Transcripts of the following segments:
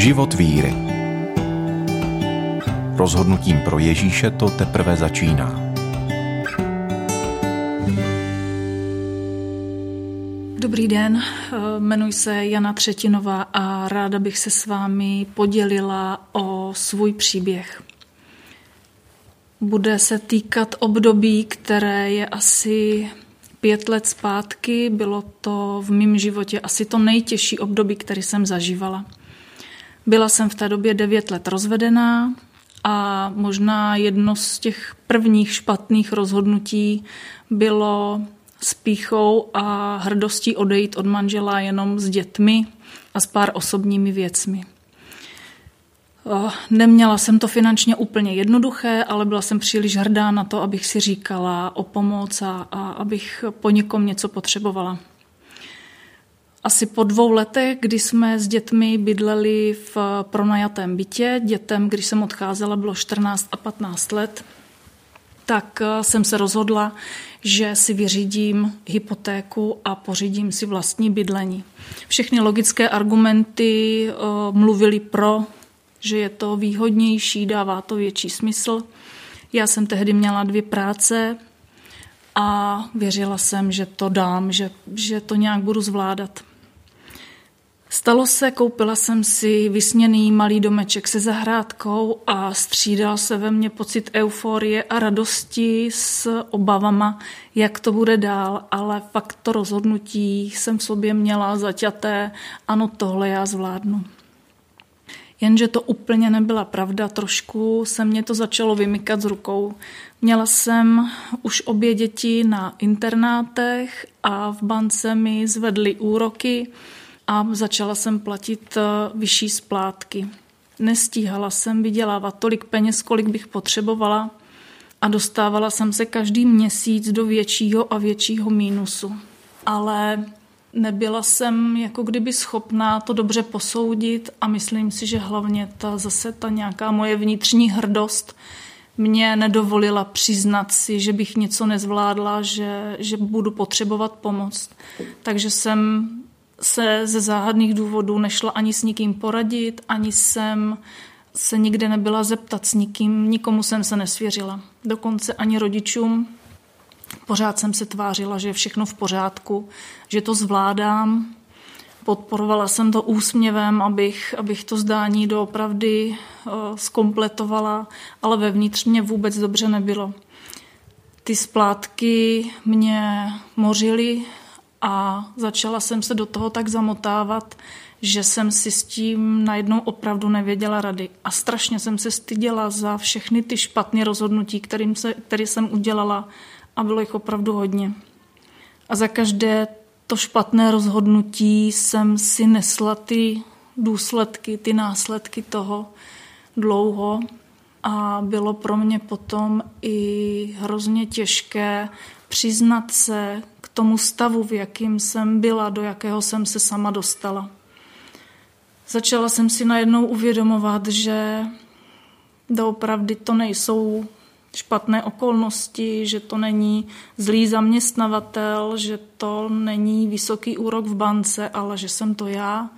Život víry. Rozhodnutím pro Ježíše to teprve začíná. Dobrý den, jmenuji se Jana Třetinová a ráda bych se s vámi podělila o svůj příběh. Bude se týkat období, které je asi pět let zpátky. Bylo to v mém životě asi to nejtěžší období, který jsem zažívala. Byla jsem v té době devět let rozvedená a možná jedno z těch prvních špatných rozhodnutí bylo s píchou a hrdostí odejít od manžela jenom s dětmi a s pár osobními věcmi. Neměla jsem to finančně úplně jednoduché, ale byla jsem příliš hrdá na to, abych si říkala o pomoc a, a abych po někom něco potřebovala. Asi po dvou letech, kdy jsme s dětmi bydleli v pronajatém bytě, dětem, když jsem odcházela, bylo 14 a 15 let, tak jsem se rozhodla, že si vyřídím hypotéku a pořídím si vlastní bydlení. Všechny logické argumenty mluvily pro že je to výhodnější, dává to větší smysl. Já jsem tehdy měla dvě práce a věřila jsem, že to dám, že, že to nějak budu zvládat. Stalo se, koupila jsem si vysněný malý domeček se zahrádkou a střídal se ve mně pocit euforie a radosti s obavama, jak to bude dál, ale fakt to rozhodnutí jsem v sobě měla zaťaté, ano, tohle já zvládnu. Jenže to úplně nebyla pravda, trošku se mě to začalo vymykat z rukou. Měla jsem už obě děti na internátech a v bance mi zvedly úroky a začala jsem platit eh, vyšší splátky. Nestíhala jsem vydělávat tolik peněz, kolik bych potřebovala a dostávala jsem se každý měsíc do většího a většího mínusu. Ale Nebyla jsem jako kdyby schopná to dobře posoudit a myslím si, že hlavně ta zase ta nějaká moje vnitřní hrdost mě nedovolila přiznat si, že bych něco nezvládla, že, že budu potřebovat pomoc. Takže jsem se ze záhadných důvodů nešla ani s nikým poradit, ani jsem se nikde nebyla zeptat s nikým, nikomu jsem se nesvěřila. Dokonce ani rodičům, Pořád jsem se tvářila, že je všechno v pořádku, že to zvládám. Podporovala jsem to úsměvem, abych, abych to zdání doopravdy uh, skompletovala, ale vevnitř mě vůbec dobře nebylo. Ty splátky mě mořily a začala jsem se do toho tak zamotávat, že jsem si s tím najednou opravdu nevěděla rady. A strašně jsem se styděla za všechny ty špatné rozhodnutí, kterým se, které jsem udělala a bylo jich opravdu hodně. A za každé to špatné rozhodnutí jsem si nesla ty důsledky, ty následky toho dlouho a bylo pro mě potom i hrozně těžké přiznat se k tomu stavu, v jakým jsem byla, do jakého jsem se sama dostala. Začala jsem si najednou uvědomovat, že doopravdy to nejsou špatné okolnosti, že to není zlý zaměstnavatel, že to není vysoký úrok v bance, ale že jsem to já,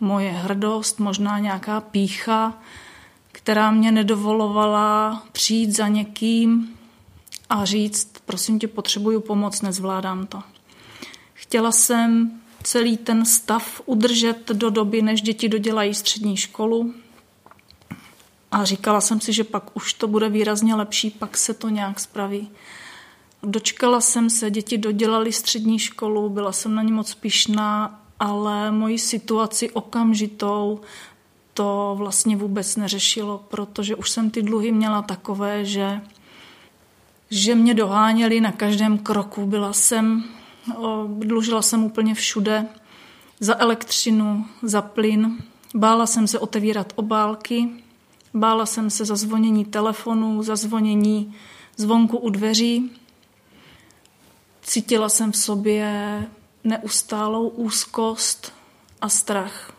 moje hrdost, možná nějaká pícha, která mě nedovolovala přijít za někým a říct, prosím tě, potřebuju pomoc, nezvládám to. Chtěla jsem celý ten stav udržet do doby, než děti dodělají střední školu, a říkala jsem si, že pak už to bude výrazně lepší, pak se to nějak spraví. Dočkala jsem se, děti dodělali střední školu, byla jsem na ně moc pišná, ale moji situaci okamžitou to vlastně vůbec neřešilo, protože už jsem ty dluhy měla takové, že, že mě doháněli na každém kroku. Byla jsem, dlužila jsem úplně všude, za elektřinu, za plyn. Bála jsem se otevírat obálky, Bála jsem se zazvonění telefonu, zazvonění zvonku u dveří. Cítila jsem v sobě neustálou úzkost a strach.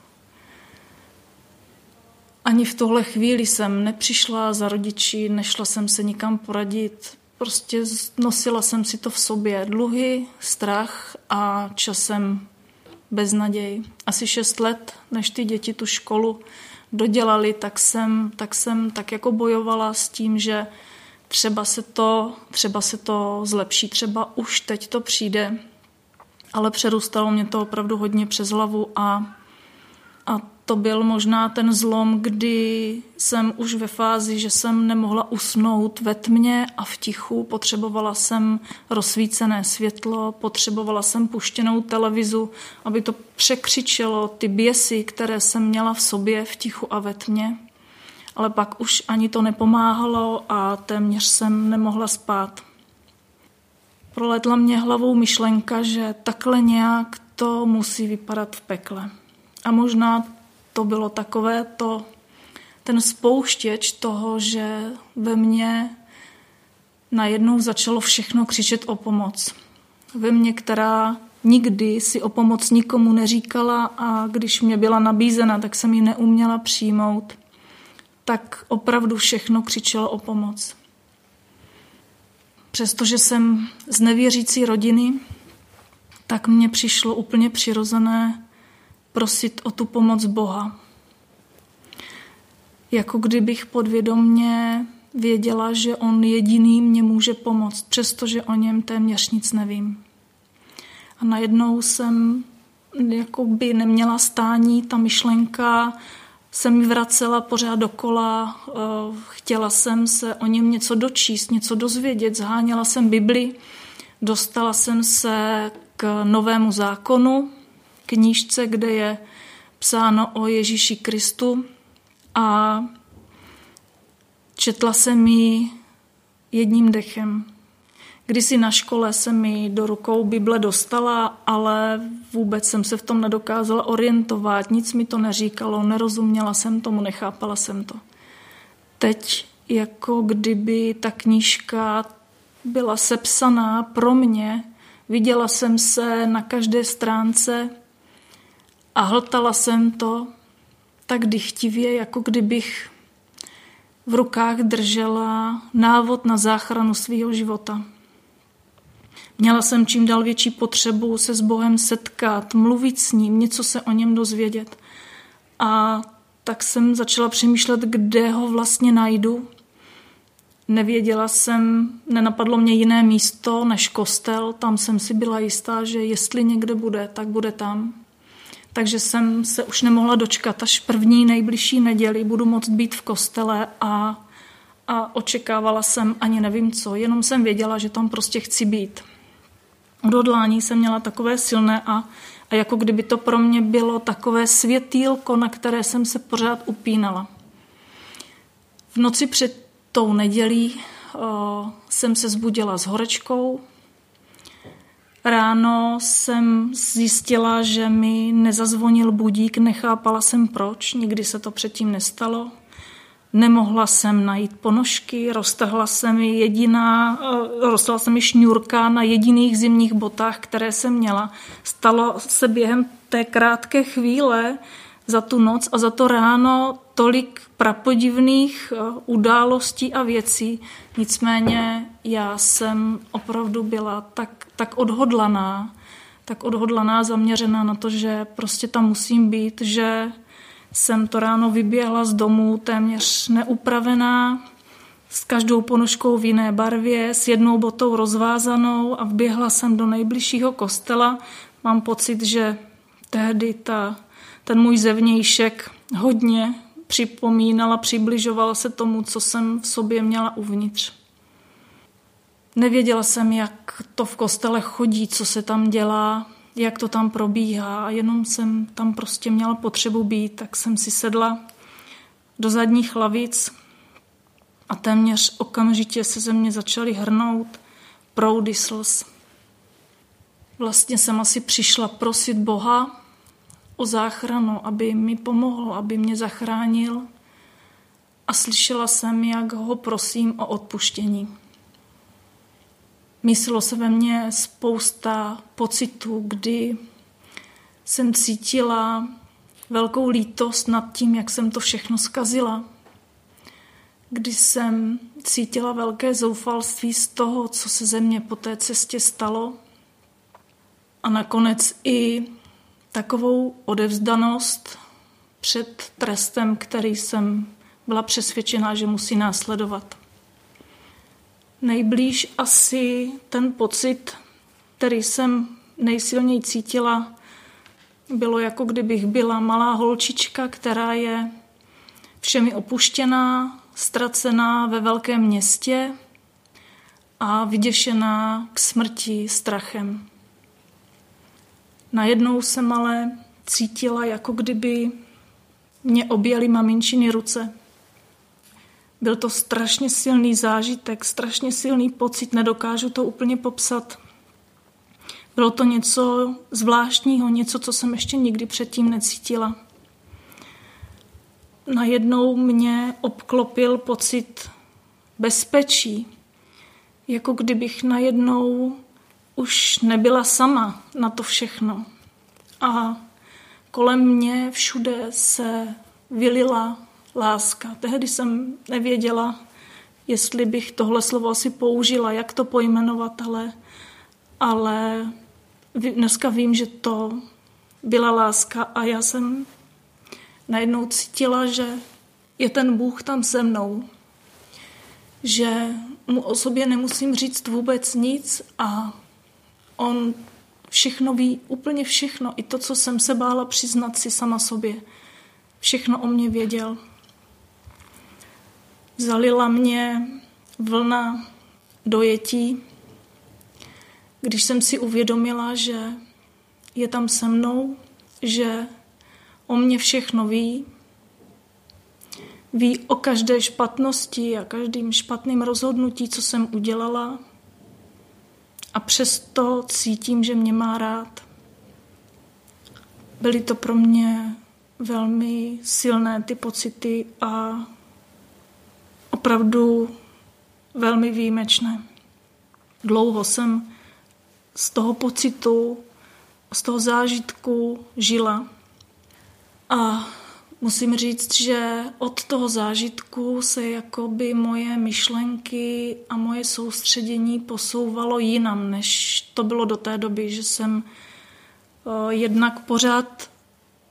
Ani v tohle chvíli jsem nepřišla za rodiči, nešla jsem se nikam poradit. Prostě nosila jsem si to v sobě. Dluhy, strach a časem beznaděj. Asi šest let, než ty děti tu školu dodělali, tak jsem, tak jsem tak jako bojovala s tím, že třeba se to, třeba se to zlepší, třeba už teď to přijde, ale přerůstalo mě to opravdu hodně přes hlavu a, to byl možná ten zlom, kdy jsem už ve fázi, že jsem nemohla usnout ve tmě a v tichu. Potřebovala jsem rozsvícené světlo, potřebovala jsem puštěnou televizu, aby to překřičelo ty běsy, které jsem měla v sobě v tichu a ve tmě. Ale pak už ani to nepomáhalo a téměř jsem nemohla spát. Proletla mě hlavou myšlenka, že takhle nějak to musí vypadat v pekle. A možná to bylo takové to, ten spouštěč toho, že ve mně najednou začalo všechno křičet o pomoc. Ve mně, která nikdy si o pomoc nikomu neříkala a když mě byla nabízena, tak jsem ji neuměla přijmout, tak opravdu všechno křičelo o pomoc. Přestože jsem z nevěřící rodiny, tak mně přišlo úplně přirozené prosit o tu pomoc Boha. Jako kdybych podvědomně věděla, že on jediný mě může pomoct, přestože o něm téměř nic nevím. A najednou jsem jako by neměla stání, ta myšlenka se mi vracela pořád dokola, eh, chtěla jsem se o něm něco dočíst, něco dozvědět, zháněla jsem Bibli, dostala jsem se k novému zákonu, knížce, kde je psáno o Ježíši Kristu a četla jsem ji jedním dechem. Kdysi na škole se mi do rukou Bible dostala, ale vůbec jsem se v tom nedokázala orientovat, nic mi to neříkalo, nerozuměla jsem tomu, nechápala jsem to. Teď jako kdyby ta knížka byla sepsaná pro mě, viděla jsem se na každé stránce a hltala jsem to tak dychtivě, jako kdybych v rukách držela návod na záchranu svého života. Měla jsem čím dál větší potřebu se s Bohem setkat, mluvit s ním, něco se o něm dozvědět. A tak jsem začala přemýšlet, kde ho vlastně najdu. Nevěděla jsem, nenapadlo mě jiné místo než kostel, tam jsem si byla jistá, že jestli někde bude, tak bude tam takže jsem se už nemohla dočkat, až první nejbližší neděli budu moct být v kostele a, a očekávala jsem ani nevím co, jenom jsem věděla, že tam prostě chci být. Odhodlání jsem měla takové silné a, a jako kdyby to pro mě bylo takové světýlko, na které jsem se pořád upínala. V noci před tou nedělí o, jsem se zbudila s horečkou, Ráno jsem zjistila, že mi nezazvonil budík, nechápala jsem proč, nikdy se to předtím nestalo. Nemohla jsem najít ponožky, roztrhla se mi jediná, eh, roztrhla se mi šňůrka na jediných zimních botách, které jsem měla. Stalo se během té krátké chvíle za tu noc a za to ráno tolik prapodivných eh, událostí a věcí. Nicméně já jsem opravdu byla tak, tak odhodlaná, tak odhodlaná, zaměřená na to, že prostě tam musím být, že jsem to ráno vyběhla z domu téměř neupravená, s každou ponožkou v jiné barvě, s jednou botou rozvázanou a vběhla jsem do nejbližšího kostela. Mám pocit, že tehdy ta, ten můj zevnějšek hodně připomínala, přibližovala se tomu, co jsem v sobě měla uvnitř. Nevěděla jsem, jak to v kostele chodí, co se tam dělá, jak to tam probíhá a jenom jsem tam prostě měla potřebu být, tak jsem si sedla do zadních lavic a téměř okamžitě se ze mě začaly hrnout proudy slz. Vlastně jsem asi přišla prosit Boha, o záchranu, aby mi pomohl, aby mě zachránil. A slyšela jsem, jak ho prosím o odpuštění. Myslelo se ve mně spousta pocitů, kdy jsem cítila velkou lítost nad tím, jak jsem to všechno zkazila. Kdy jsem cítila velké zoufalství z toho, co se ze mě po té cestě stalo. A nakonec i takovou odevzdanost před trestem, který jsem byla přesvědčená, že musí následovat. Nejblíž asi ten pocit, který jsem nejsilněji cítila, bylo jako kdybych byla malá holčička, která je všemi opuštěná, ztracená ve velkém městě a vyděšená k smrti strachem. Najednou jsem ale cítila, jako kdyby mě objeli maminčiny ruce. Byl to strašně silný zážitek, strašně silný pocit, nedokážu to úplně popsat. Bylo to něco zvláštního, něco, co jsem ještě nikdy předtím necítila. Najednou mě obklopil pocit bezpečí, jako kdybych najednou už nebyla sama na to všechno. A kolem mě všude se vylila láska. Tehdy jsem nevěděla, jestli bych tohle slovo asi použila, jak to pojmenovat, ale, ale dneska vím, že to byla láska a já jsem najednou cítila, že je ten Bůh tam se mnou, že mu o sobě nemusím říct vůbec nic a on všechno ví, úplně všechno, i to, co jsem se bála přiznat si sama sobě. Všechno o mě věděl. Zalila mě vlna dojetí, když jsem si uvědomila, že je tam se mnou, že o mě všechno ví, ví o každé špatnosti a každým špatným rozhodnutí, co jsem udělala a přesto cítím, že mě má rád. Byly to pro mě velmi silné ty pocity a opravdu velmi výjimečné. Dlouho jsem z toho pocitu, z toho zážitku žila. A musím říct, že od toho zážitku se jakoby moje myšlenky a moje soustředění posouvalo jinam, než to bylo do té doby, že jsem eh, jednak pořád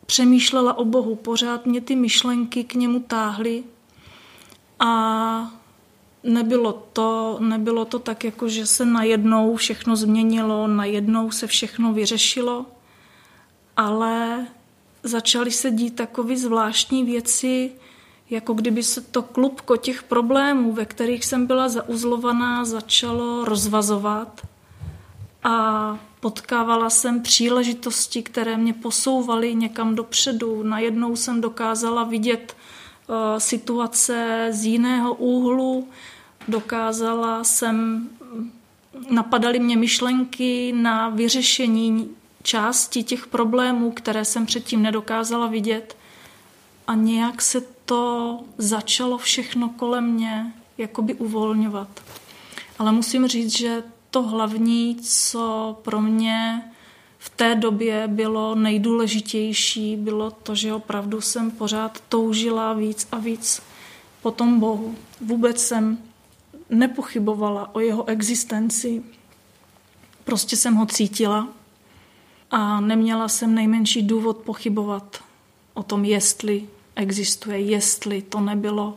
přemýšlela o Bohu, pořád mě ty myšlenky k němu táhly a nebylo to, nebylo to tak, jako že se najednou všechno změnilo, najednou se všechno vyřešilo, ale začaly se dít takové zvláštní věci, jako kdyby se to klubko těch problémů, ve kterých jsem byla zauzlovaná, začalo rozvazovat a potkávala jsem příležitosti, které mě posouvaly někam dopředu. Najednou jsem dokázala vidět uh, situace z jiného úhlu, dokázala jsem, napadaly mě myšlenky na vyřešení části těch problémů, které jsem předtím nedokázala vidět a nějak se to začalo všechno kolem mě jakoby uvolňovat. Ale musím říct, že to hlavní, co pro mě v té době bylo nejdůležitější, bylo to, že opravdu jsem pořád toužila víc a víc po tom Bohu. Vůbec jsem nepochybovala o jeho existenci. Prostě jsem ho cítila a neměla jsem nejmenší důvod pochybovat o tom, jestli existuje, jestli to nebylo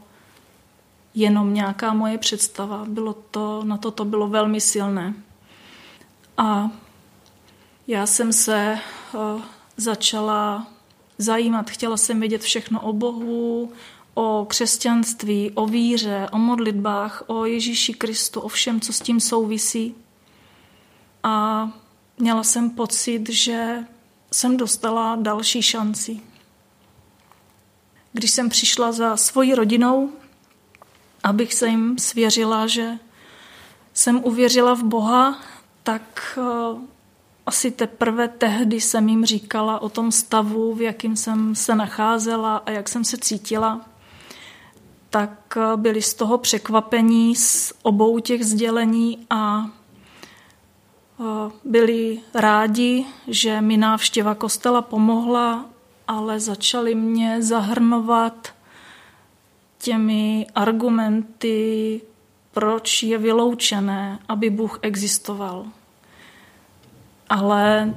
jenom nějaká moje představa. Bylo to, na to to bylo velmi silné. A já jsem se uh, začala zajímat, chtěla jsem vědět všechno o Bohu, o křesťanství, o víře, o modlitbách, o Ježíši Kristu, o všem, co s tím souvisí. A měla jsem pocit, že jsem dostala další šanci. Když jsem přišla za svojí rodinou, abych se jim svěřila, že jsem uvěřila v Boha, tak eh, asi teprve tehdy jsem jim říkala o tom stavu, v jakým jsem se nacházela a jak jsem se cítila. Tak eh, byli z toho překvapení z obou těch sdělení a byli rádi, že mi návštěva kostela pomohla, ale začali mě zahrnovat těmi argumenty, proč je vyloučené, aby Bůh existoval. Ale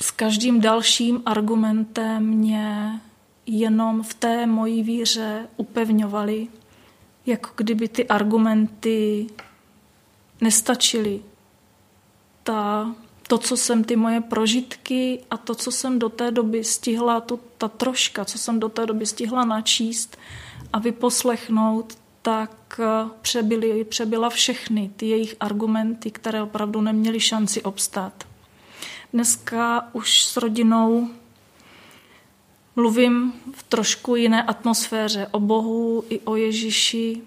s každým dalším argumentem mě jenom v té mojí víře upevňovali, jako kdyby ty argumenty nestačily. Ta, to, co jsem ty moje prožitky a to, co jsem do té doby stihla, tu, ta troška, co jsem do té doby stihla načíst a vyposlechnout, tak přebyly, přebyla všechny ty jejich argumenty, které opravdu neměly šanci obstát. Dneska už s rodinou mluvím v trošku jiné atmosféře o Bohu i o Ježíši.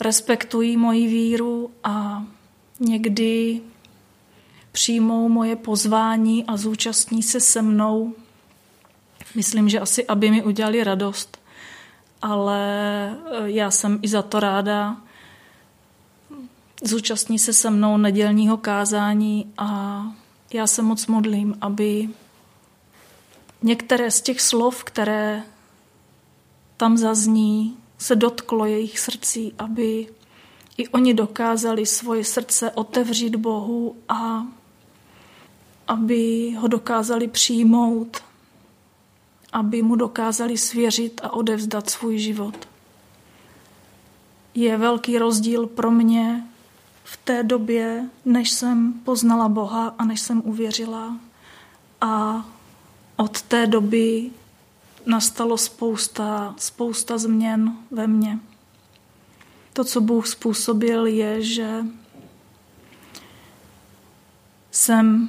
Respektují moji víru a někdy přijmou moje pozvání a zúčastní se se mnou. Myslím, že asi, aby mi udělali radost, ale eh, já jsem i za to ráda. Zúčastní se se mnou nedělního kázání a já se moc modlím, aby některé z těch slov, které tam zazní, se dotklo jejich srdcí, aby i oni dokázali svoje srdce otevřít Bohu a aby ho dokázali přijmout, aby mu dokázali svěřit a odevzdat svůj život. Je velký rozdíl pro mě v té době, než jsem poznala Boha a než jsem uvěřila. A od té doby nastalo spousta, spousta změn ve mně. To, co Bůh způsobil, je, že jsem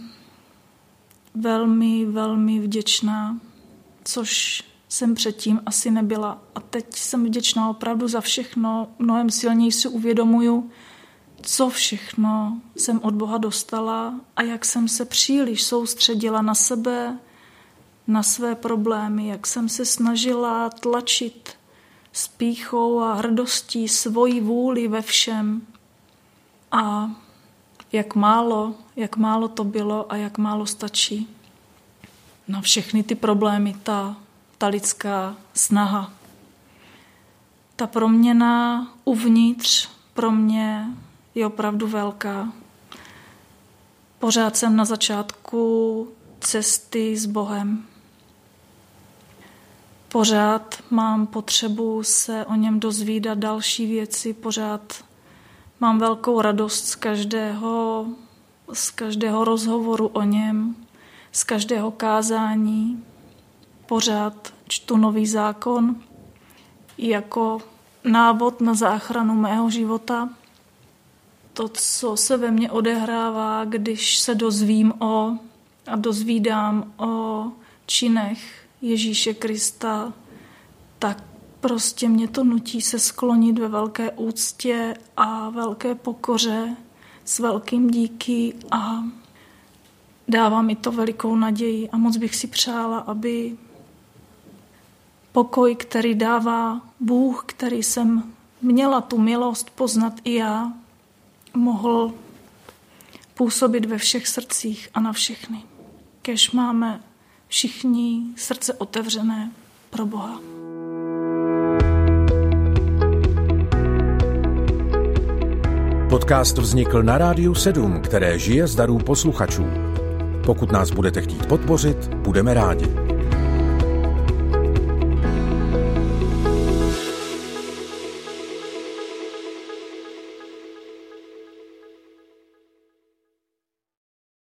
velmi, velmi vděčná, což jsem předtím asi nebyla. A teď jsem vděčná opravdu za všechno. Mnohem silněji si uvědomuju, co všechno jsem od Boha dostala a jak jsem se příliš soustředila na sebe, na své problémy, jak jsem se snažila tlačit s píchou a hrdostí svoji vůli ve všem. A jak málo, jak málo to bylo a jak málo stačí na všechny ty problémy ta, ta lidská snaha. Ta proměna uvnitř pro mě je opravdu velká. Pořád jsem na začátku cesty s Bohem. Pořád mám potřebu se o něm dozvídat další věci, pořád mám velkou radost z každého, z každého rozhovoru o něm, z každého kázání. Pořád čtu nový zákon jako návod na záchranu mého života – to, co se ve mně odehrává, když se dozvím o a dozvídám o činech Ježíše Krista, tak prostě mě to nutí se sklonit ve velké úctě a velké pokoře s velkým díky a dává mi to velikou naději a moc bych si přála, aby pokoj, který dává Bůh, který jsem měla tu milost poznat i já, mohl působit ve všech srdcích a na všechny. Kež máme všichni srdce otevřené pro Boha. Podcast vznikl na Rádiu 7, které žije z darů posluchačů. Pokud nás budete chtít podpořit, budeme rádi.